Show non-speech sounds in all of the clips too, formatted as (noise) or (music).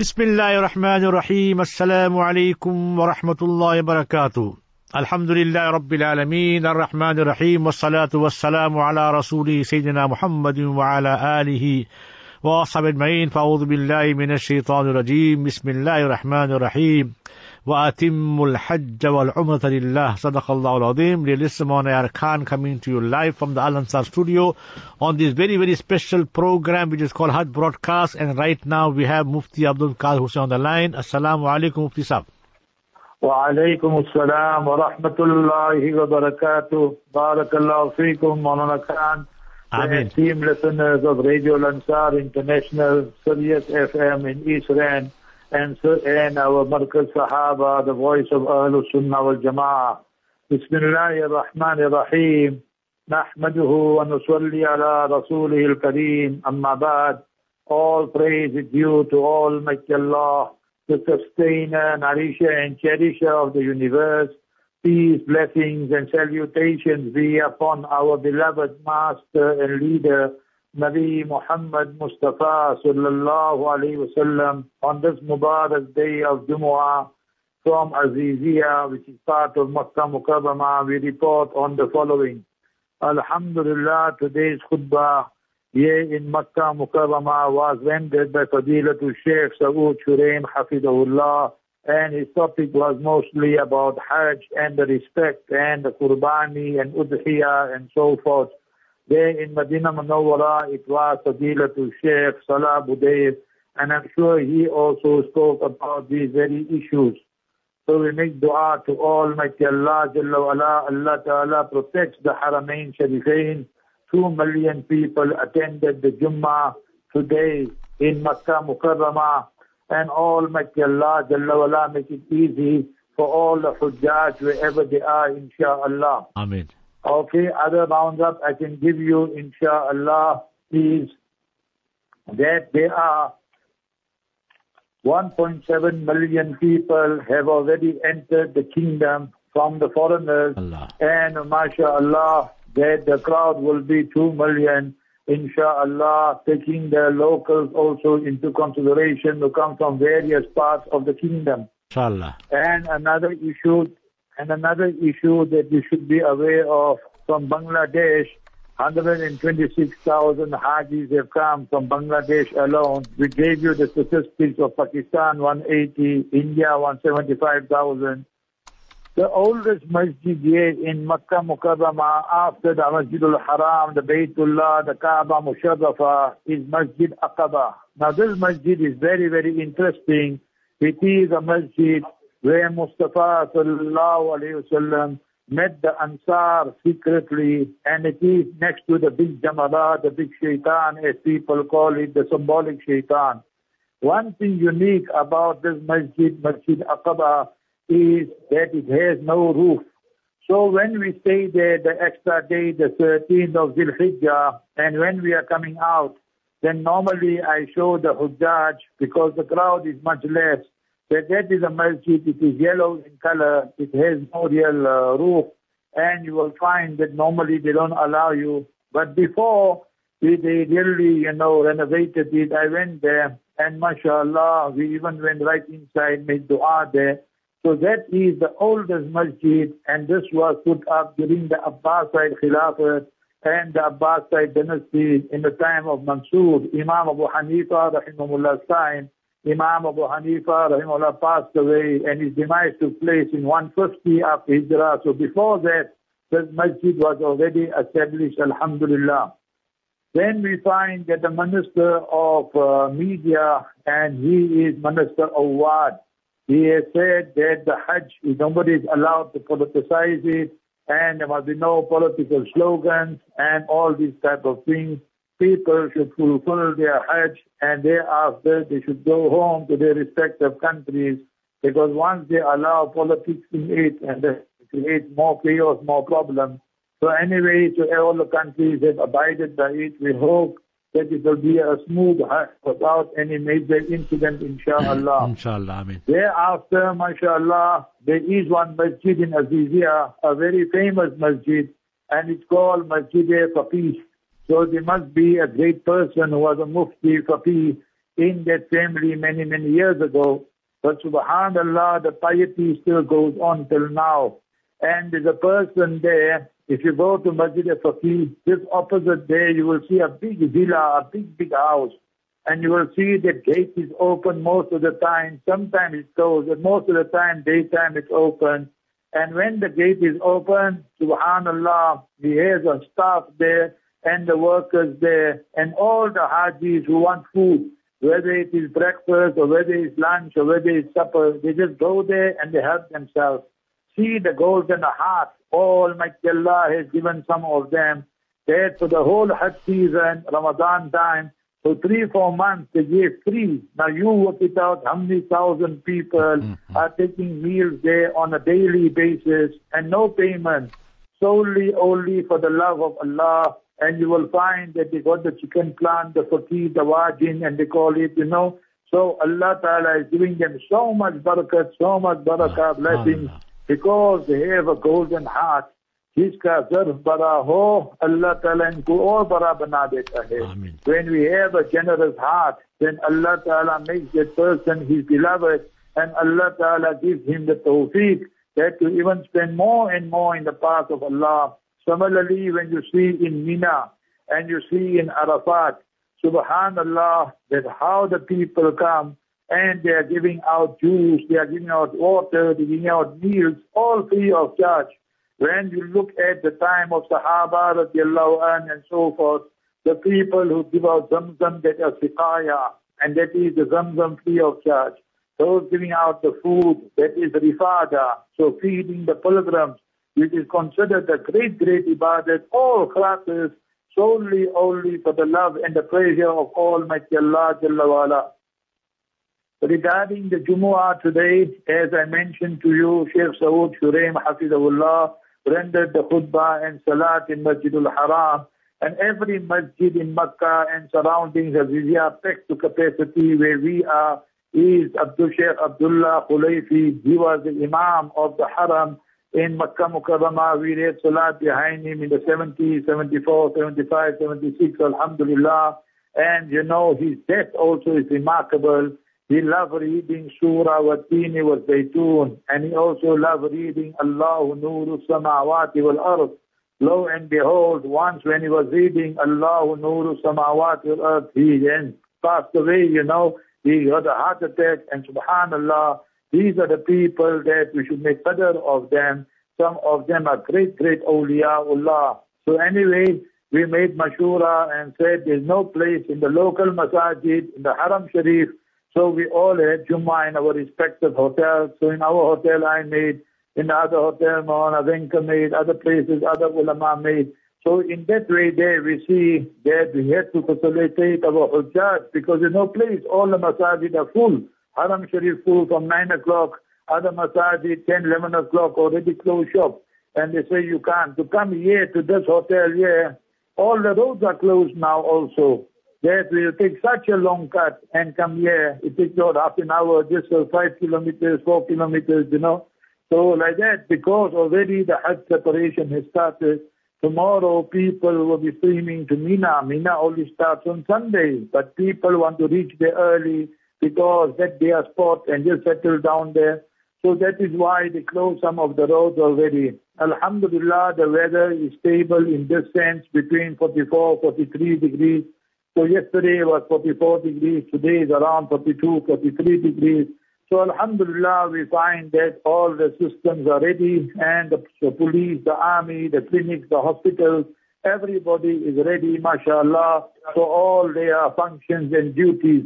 بسم الله الرحمن الرحيم السلام عليكم ورحمة الله وبركاته الحمد لله رب العالمين الرحمن الرحيم والصلاة والسلام على رسوله سيدنا محمد وعلى آله وأصحابه أجمعين فأعوذ بالله من الشيطان الرجيم بسم الله الرحمن الرحيم وأتم الحج والعمرة لله صدق الله العظيم Dear Simon Khan coming to you live from the Al Ansar studio on this very very special program which is called Hajj Broadcast and right now we have Mufti Abdul Qadir Hussain on the line Assalamu alaikum Mufti Sahab وعليكم السلام ورحمة الله وبركاته بارك الله فيكم مولانا Khan Amen. team listeners of Radio Lansar International Sirius FM in East Rand and, so- and our Markaz Sahaba, the voice of Ahlul Sunnah wal Jama'ah. بسم الله الرحمن الرحيم نحمده ونصلي على رسوله الكريم أما بعد All praise is due to Almighty Allah, the sustainer, nourisher and cherisher of the universe. Peace, blessings and salutations be upon our beloved master and leader, Nabi Muhammad Mustafa sallallahu alayhi wasallam on this Mubarak day of Jumu'ah from Azizia, which is part of Makkah Mukarramah, we report on the following. Alhamdulillah, today's khutbah here in Makkah Mukarramah was rendered by Fadilatul Sheikh Saud Shuraim Hafidahullah and his topic was mostly about Hajj and the respect and the Qurbani and Udhiyah and so forth. There in Medina Munawwara, it was Fadilatul Sheikh Salah Budayr and I'm sure he also spoke about these very issues. So we make dua to Almighty Allah Jalla wa. Allah Ta'ala protects the Haramain Sharifain. Two million people attended the Jummah today in Makkah Mukarramah. And Almighty Allah Jalla make it easy for all the Hujjaj wherever they are, inshaAllah. Amen Okay, other roundup I can give you, inshaAllah, is that there are 1.7 million people have already entered the kingdom from the foreigners. Allah And mashallah, that the crowd will be 2 million, inshallah, taking the locals also into consideration who come from various parts of the kingdom. Inshallah And another issue, and another issue that you should be aware of from Bangladesh, 126,000 Hajis have come from Bangladesh alone. We gave you the statistics of Pakistan 180, India 175,000. The oldest masjid here in Makkah Mukarramah after the Masjidul Haram, the Baytullah, the Kaaba Musharrafa is Masjid Aqaba. Now this masjid is very, very interesting. It is a masjid where Mustafa sallallahu alayhi wasallam met the Ansar secretly and it is next to the big Jamalah, the big shaitan as people call it, the symbolic shaitan. One thing unique about this masjid, Masjid Aqaba, is that it has no roof. So when we stay there the extra day, the 13th of Dhul Hijjah, and when we are coming out, then normally I show the Hujjaj because the crowd is much less. That that is a masjid, it is yellow in color, it has no real uh, roof, and you will find that normally they don't allow you. But before we, they really, you know, renovated it, I went there, and mashallah, we even went right inside, made dua there. So that is the oldest masjid, and this was put up during the Abbasid Khilafat and the Abbasid dynasty in the time of Mansur, Imam Abu Hanifa, rahimahullah's time. Imam Abu Hanifa, rahimahullah, passed away, and his demise took place in 150 after Hijrah. So before that, this masjid was already established, alhamdulillah. Then we find that the Minister of uh, Media, and he is Minister of Awad, he has said that the Hajj, nobody is allowed to politicize it, and there must be no political slogans and all these type of things. People should fulfill their Hajj, and thereafter they should go home to their respective countries, because once they allow politics in it, and they create more chaos, more problems. So anyway, to all the countries that abided by it, we hope that it will be a smooth Hajj without any major incident, inshallah. (clears throat) Inshallah Amen Thereafter, mashallah, there is one masjid in Azizia, a very famous masjid, and it's called Masjid Faqih. So there must be a great person who was a mufti, faqih, in that family many, many years ago. But subhanallah, the piety still goes on till now. And there's a person there, if you go to Masjid al-Faqih, just opposite there, you will see a big villa, a big, big house. And you will see the gate is open most of the time. Sometimes it's closed, but most of the time, daytime it's open. And when the gate is open, subhanallah, the hairs of staff there and the workers there and all the hajis who want food, whether it is breakfast or whether it's lunch or whether it's supper, they just go there and they help themselves. See the golden heart. Almighty Allah has given some of them that for the whole Hajj season, Ramadan time, for three, four months they gave free. Now you work it out how many thousand people mm-hmm. are taking meals there on a daily basis and no payment, solely only for the love of Allah and you will find that they got the chicken plant, the fakir, the wajin, and they call it, you know. So Allah Ta'ala is giving them so much barakat, so much barakah, blessings, because they have a golden heart. जिसका जर्फ बड़ा हो अल्लाह ताला इनको और बड़ा बना देता है when we have a generous heart then Allah Ta'ala makes that person his beloved and Allah Ta'ala gives him the tawfiq that to even spend more and more in the path of Allah Similarly, when you see in Mina and you see in Arafat, subhanallah, that how the people come and they are giving out juice, they are giving out water, they are giving out meals, all free of charge. When you look at the time of Sahaba and so forth, the people who give out Zamzam that are siqaya, and that is the Zamzam free of charge. Those giving out the food, that is rifada, so feeding the pilgrims, which is considered a great, great ibadat, all classes, solely only for the love and the pleasure of Almighty Allah Jalla wala. Regarding the Jumu'ah today, as I mentioned to you, Sheikh Saud Shuraim Hafizahullah rendered the khutbah and salat in Masjidul Haram and every masjid in Makkah and surroundings as we are packed to capacity where we are is Abdul Sheikh Abdullah Khulayfi. He was the Imam of the Haram in Makkah Mukarramah, we read Salat behind him in the 70, 74, 75, 76, Alhamdulillah. And you know, his death also is remarkable. He loved reading Surah Watini was Zaytun, and he also loved reading Allahu Nuru Samawati wal Ard. Lo and behold, once when he was reading Allahu Nuru Samawati wal Ard, he then passed away, you know. He had a heart attack, and subhanallah, these are the people that we should make better of them. Some of them are great, great awliyaullah. So anyway, we made mashura and said there's no place in the local masajid, in the Haram Sharif. So we all had Jummah in our respective hotels. So in our hotel I made, in the other hotel Maulana Venka made, other places other ulama made. So in that way there we see that we had to facilitate our hujjat because there's no place. All the masajid are full. Haram Sharif full from 9 o'clock, other masajid 10, 11 o'clock already closed shop. And they say you can't. To come here to this hotel here, all the roads are closed now also. That will take such a long cut and come here. It takes about half an hour just five kilometers, four kilometers, you know. So like that, because already the Hajj separation has started, tomorrow people will be streaming to Mina. Mina only starts on Sunday, but people want to reach there early because that they are spot and just settle down there. So that is why they close some of the roads already. Alhamdulillah, the weather is stable in this sense between 44, 43 degrees. So yesterday was 44 degrees, today is around 42, 43 degrees. So Alhamdulillah, we find that all the systems are ready and the, the police, the army, the clinics, the hospitals, everybody is ready, mashallah, for all their functions and duties.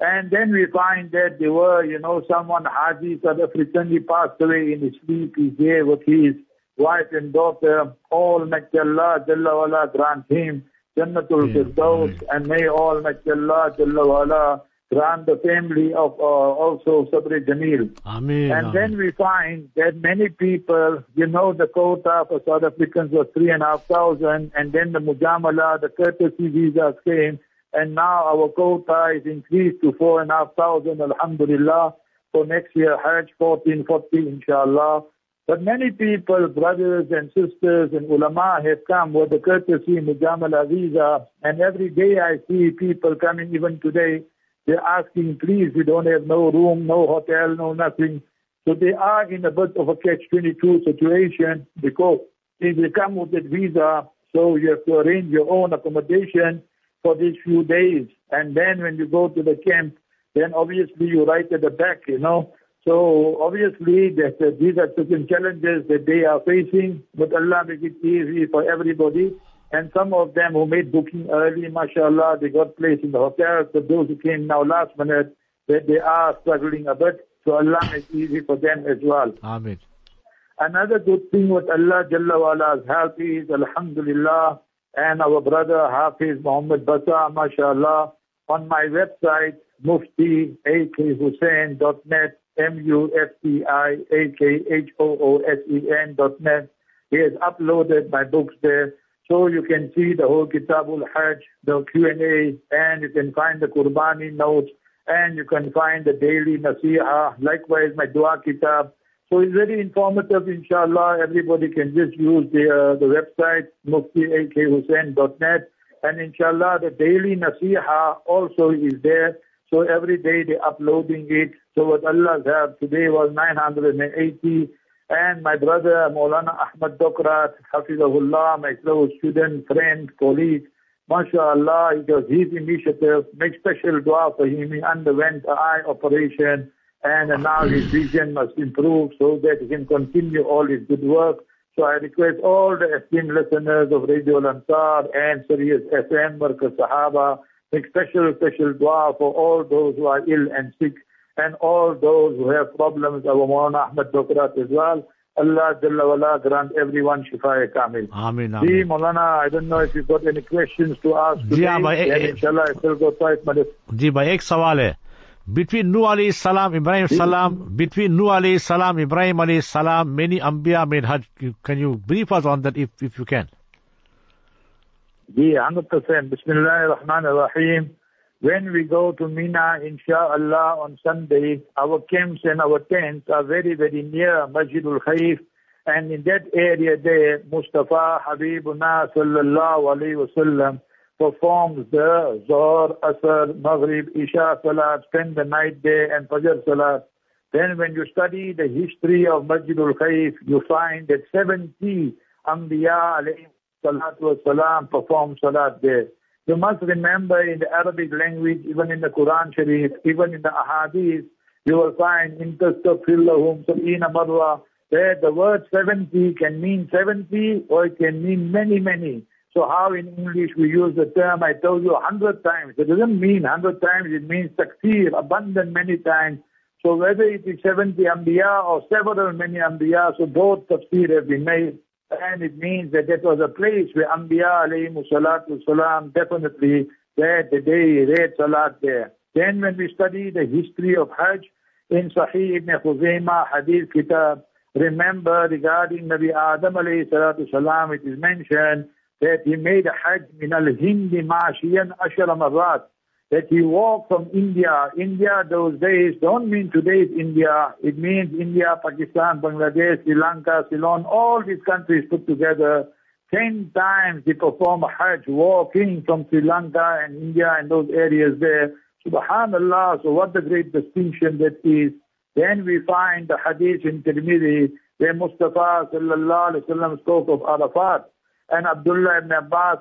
And then we find that there were, you know, someone, Haji South African, he passed away in his sleep. He's here with his wife and daughter. All may Allah, Jalla wala, grant him Jannatul Firdaus. And may all Allah, Jalla wala, grant the family of uh, also Sabri Jamil. Ameen. And then we find that many people, you know, the quota for South Africans was three and a half thousand, and then the Mujamala, the courtesy visas came and now our quota is increased to four and a half thousand, alhamdulillah. For next year, Hajj 1440, inshallah. But many people, brothers and sisters and ulama have come with the courtesy Mujamala visa. And every day I see people coming, even today, They're asking, please, we don't have no room, no hotel, no nothing. So they are in a bit of a catch-22 situation because if you come with that visa, so you have to arrange your own accommodation for these few days. And then when you go to the camp, then obviously you write at the back, you know. So obviously that uh, these are certain challenges that they are facing, but Allah make it easy for everybody. And some of them who made booking early, mashallah, they got placed in the hotels. But those who came now last minute, that they are struggling a bit. So Allah make it easy for them as well. Amen. Another good thing with Allah Jalla wala's help is Alhamdulillah and our brother Hafiz Muhammad Basa, mashallah, on my website, muftiakhoosen.net, M-U-F-T-I-A-K-H-O-O-S-E-N dot net. He has uploaded my books there. So you can see the whole Kitabul Hajj, the Q&A, and you can find the Qurbani notes, and you can find the daily Nasiha, likewise my Dua Kitab. So it's very informative, inshallah. Everybody can just use the, uh, the website, muftiakhoosen.net, and inshallah the daily Nasiha also is there. So every day they're uploading it. So what Allah's help, today was 980. And my brother Maulana Ahmad Dokrat, Hafizahullah, my close student, friend, colleague, MashaAllah, it was his initiative. Make special dua for him. He underwent eye operation and now his vision must improve so that he can continue all his good work. So I request all the esteemed listeners of Radio Al Ansar and Sirius FM, Markaz Sahaba, make special, special dua for all those who are ill and sick and all those who have problems. Our Maulana Ahmed Dokrat as well. Allah Jalla Wala grant everyone Shifa Kamil. Ameen, Ameen. Maulana, I don't know if you've got any questions to ask. जी हाँ भाई इंशाल्लाह इस पर को तो इसमें जी भाई ek सवाल between Nuh alayhi salam, Ibrahim salam, between Nuh alayhi salam, Ibrahim alayhi salam, many Ambiya made Hajj. Can you brief us on that if, if you can? Yeah, 100%. Bismillah ar-Rahman Rahim. When we go to Mina, inshallah, on Sunday, our camps and our tents are very, very near Masjidul Khaif. And in that area there, Mustafa Habibuna sallallahu alayhi wa sallam, performs the Zohar, Asr, Maghrib, Isha Salat, spend the night there and Fajr Salat. Then when you study the history of Masjidul Khaif, you find that 70 Anbiya alayhi salatu wasalam perform salat there. You must remember in the Arabic language, even in the Quran Sharif, even in the Ahadith, you will find in tastafillahum sab'ina marwa, where the word 70 can mean 70 or it can mean many, many. So how in English we use the term, I told you a 100 times. It doesn't mean 100 times, it means takfir, abundant many times. So whether it is 70 Anbiya or several many Anbiya, so both tafsir have been made. And it means that that was a place where Anbiya alayhi salatu salam definitely that the day read salat there. Then when we study the history of Hajj in Sahih ibn Khuzaymah Hadith Kitab, remember regarding Nabi Adam alayhi salatu salam, it is mentioned that he made a Hajj min al-Hindi mashiyan ashara marrat that he walked from India. India those days don't mean today's India. It means India, Pakistan, Bangladesh, Sri Lanka, Ceylon, all these countries put together. Ten times he performed a Hajj walking from Sri Lanka and India and those areas there. Subhanallah, so what a great distinction that is. Then we find the hadith in Tirmidhi where Mustafa sallallahu alaihi wasallam spoke of Arafat. And Abdullah ibn Abbas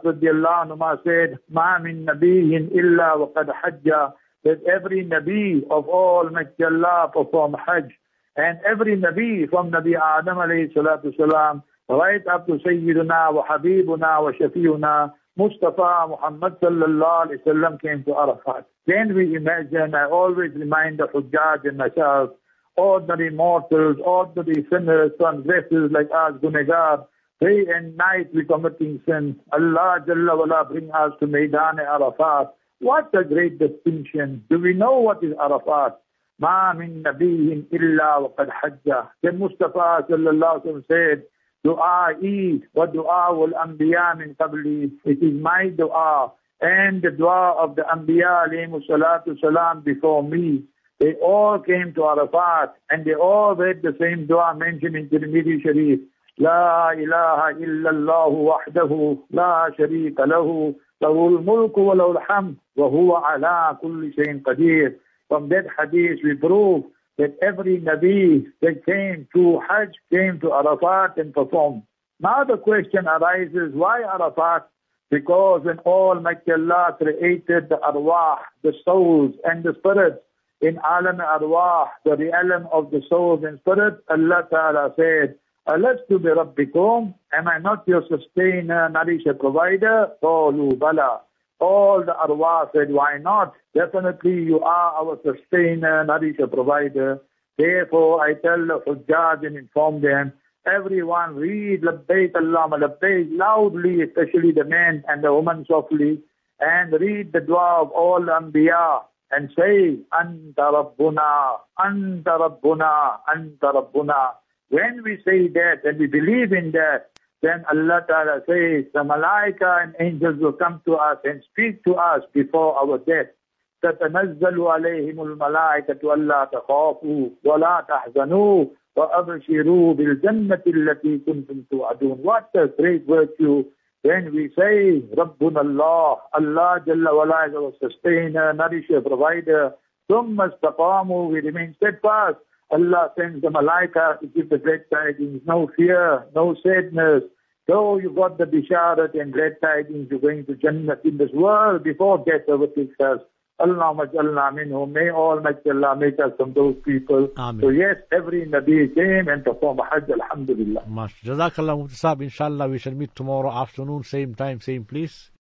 said, Ma min nabiyin illa wa qad hajja, that every Nabi of all make Allah perform Hajj. And every Nabi from Nabi Adam alayhi salatu salam, right up to Sayyiduna wa Habibuna wa Shafiuna, Mustafa Muhammad sallallahu alayhi wasallam came to Arafat. Then we imagine, I always remind the Hujjaj and myself, ordinary mortals, ordinary sinners, transgressors like us, Gunegar, Day and night we committing sins. Allah Jalla wala bring us to Maidan Arafat. What a great distinction. Do we know what is Arafat? Ma min nabiyin illa wa qad hajja. Then Mustafa sallallahu alaihi wasallam said, Dua is wa dua wal anbiya min qabli. It is my dua and the dua of the anbiya alayhi salatu salam before me. They all came to Arafat and they all read the same dua mentioned in Tirmidhi Sharif. لا إله إلا الله وحده لا شريك له له الملك وله الحمد وهو على كل شيء قدير. From that hadith we prove that every Nabi that came to Hajj came to Arafat and performed. Now the question arises, why Arafat? Because when Almighty Allah created the arwah, the souls and the spirits, in alam arwah, the realm of the souls and spirits, Allah Ta'ala said, Uh, Alastu bi rabbikum, am I not your sustainer, nourisher, provider? Qalu bala. All the arwa said, why not? Definitely you are our sustainer, nourisher, provider. Therefore I tell the Hujjaj and inform them, everyone read Labbaik Allahumma Labbaik loudly, especially the men and the women softly, and read the dua of all Anbiya and say, Anta Rabbuna, Anta Rabbuna, Anta Rabbuna. When we say that and we believe in that, then Allah Ta'ala says, the malaika and angels will come to us and speak to us before our death. تتنزل عليهم الملائكة ألا تخافوا ولا تحزنوا وأبشروا بالجنة التي كنتم توعدون. What a great virtue when we say, Rabbun Allah, Allah Jalla wala is our sustainer, nourisher, provider. ثم استقاموا, we remain steadfast. Allah sends the malaika to give the glad tidings, no fear, no sadness. So you got the bisharat and glad tidings, you're going to Jannah in this world before death overtakes us. Allahumma minhum. May Almighty Allah make us from those people. Ameen. So yes, every Nabi came and performed Hajj, Alhamdulillah. Mash. Jazakallah Mufti Saab. Inshallah, we shall meet tomorrow afternoon, same time, same place.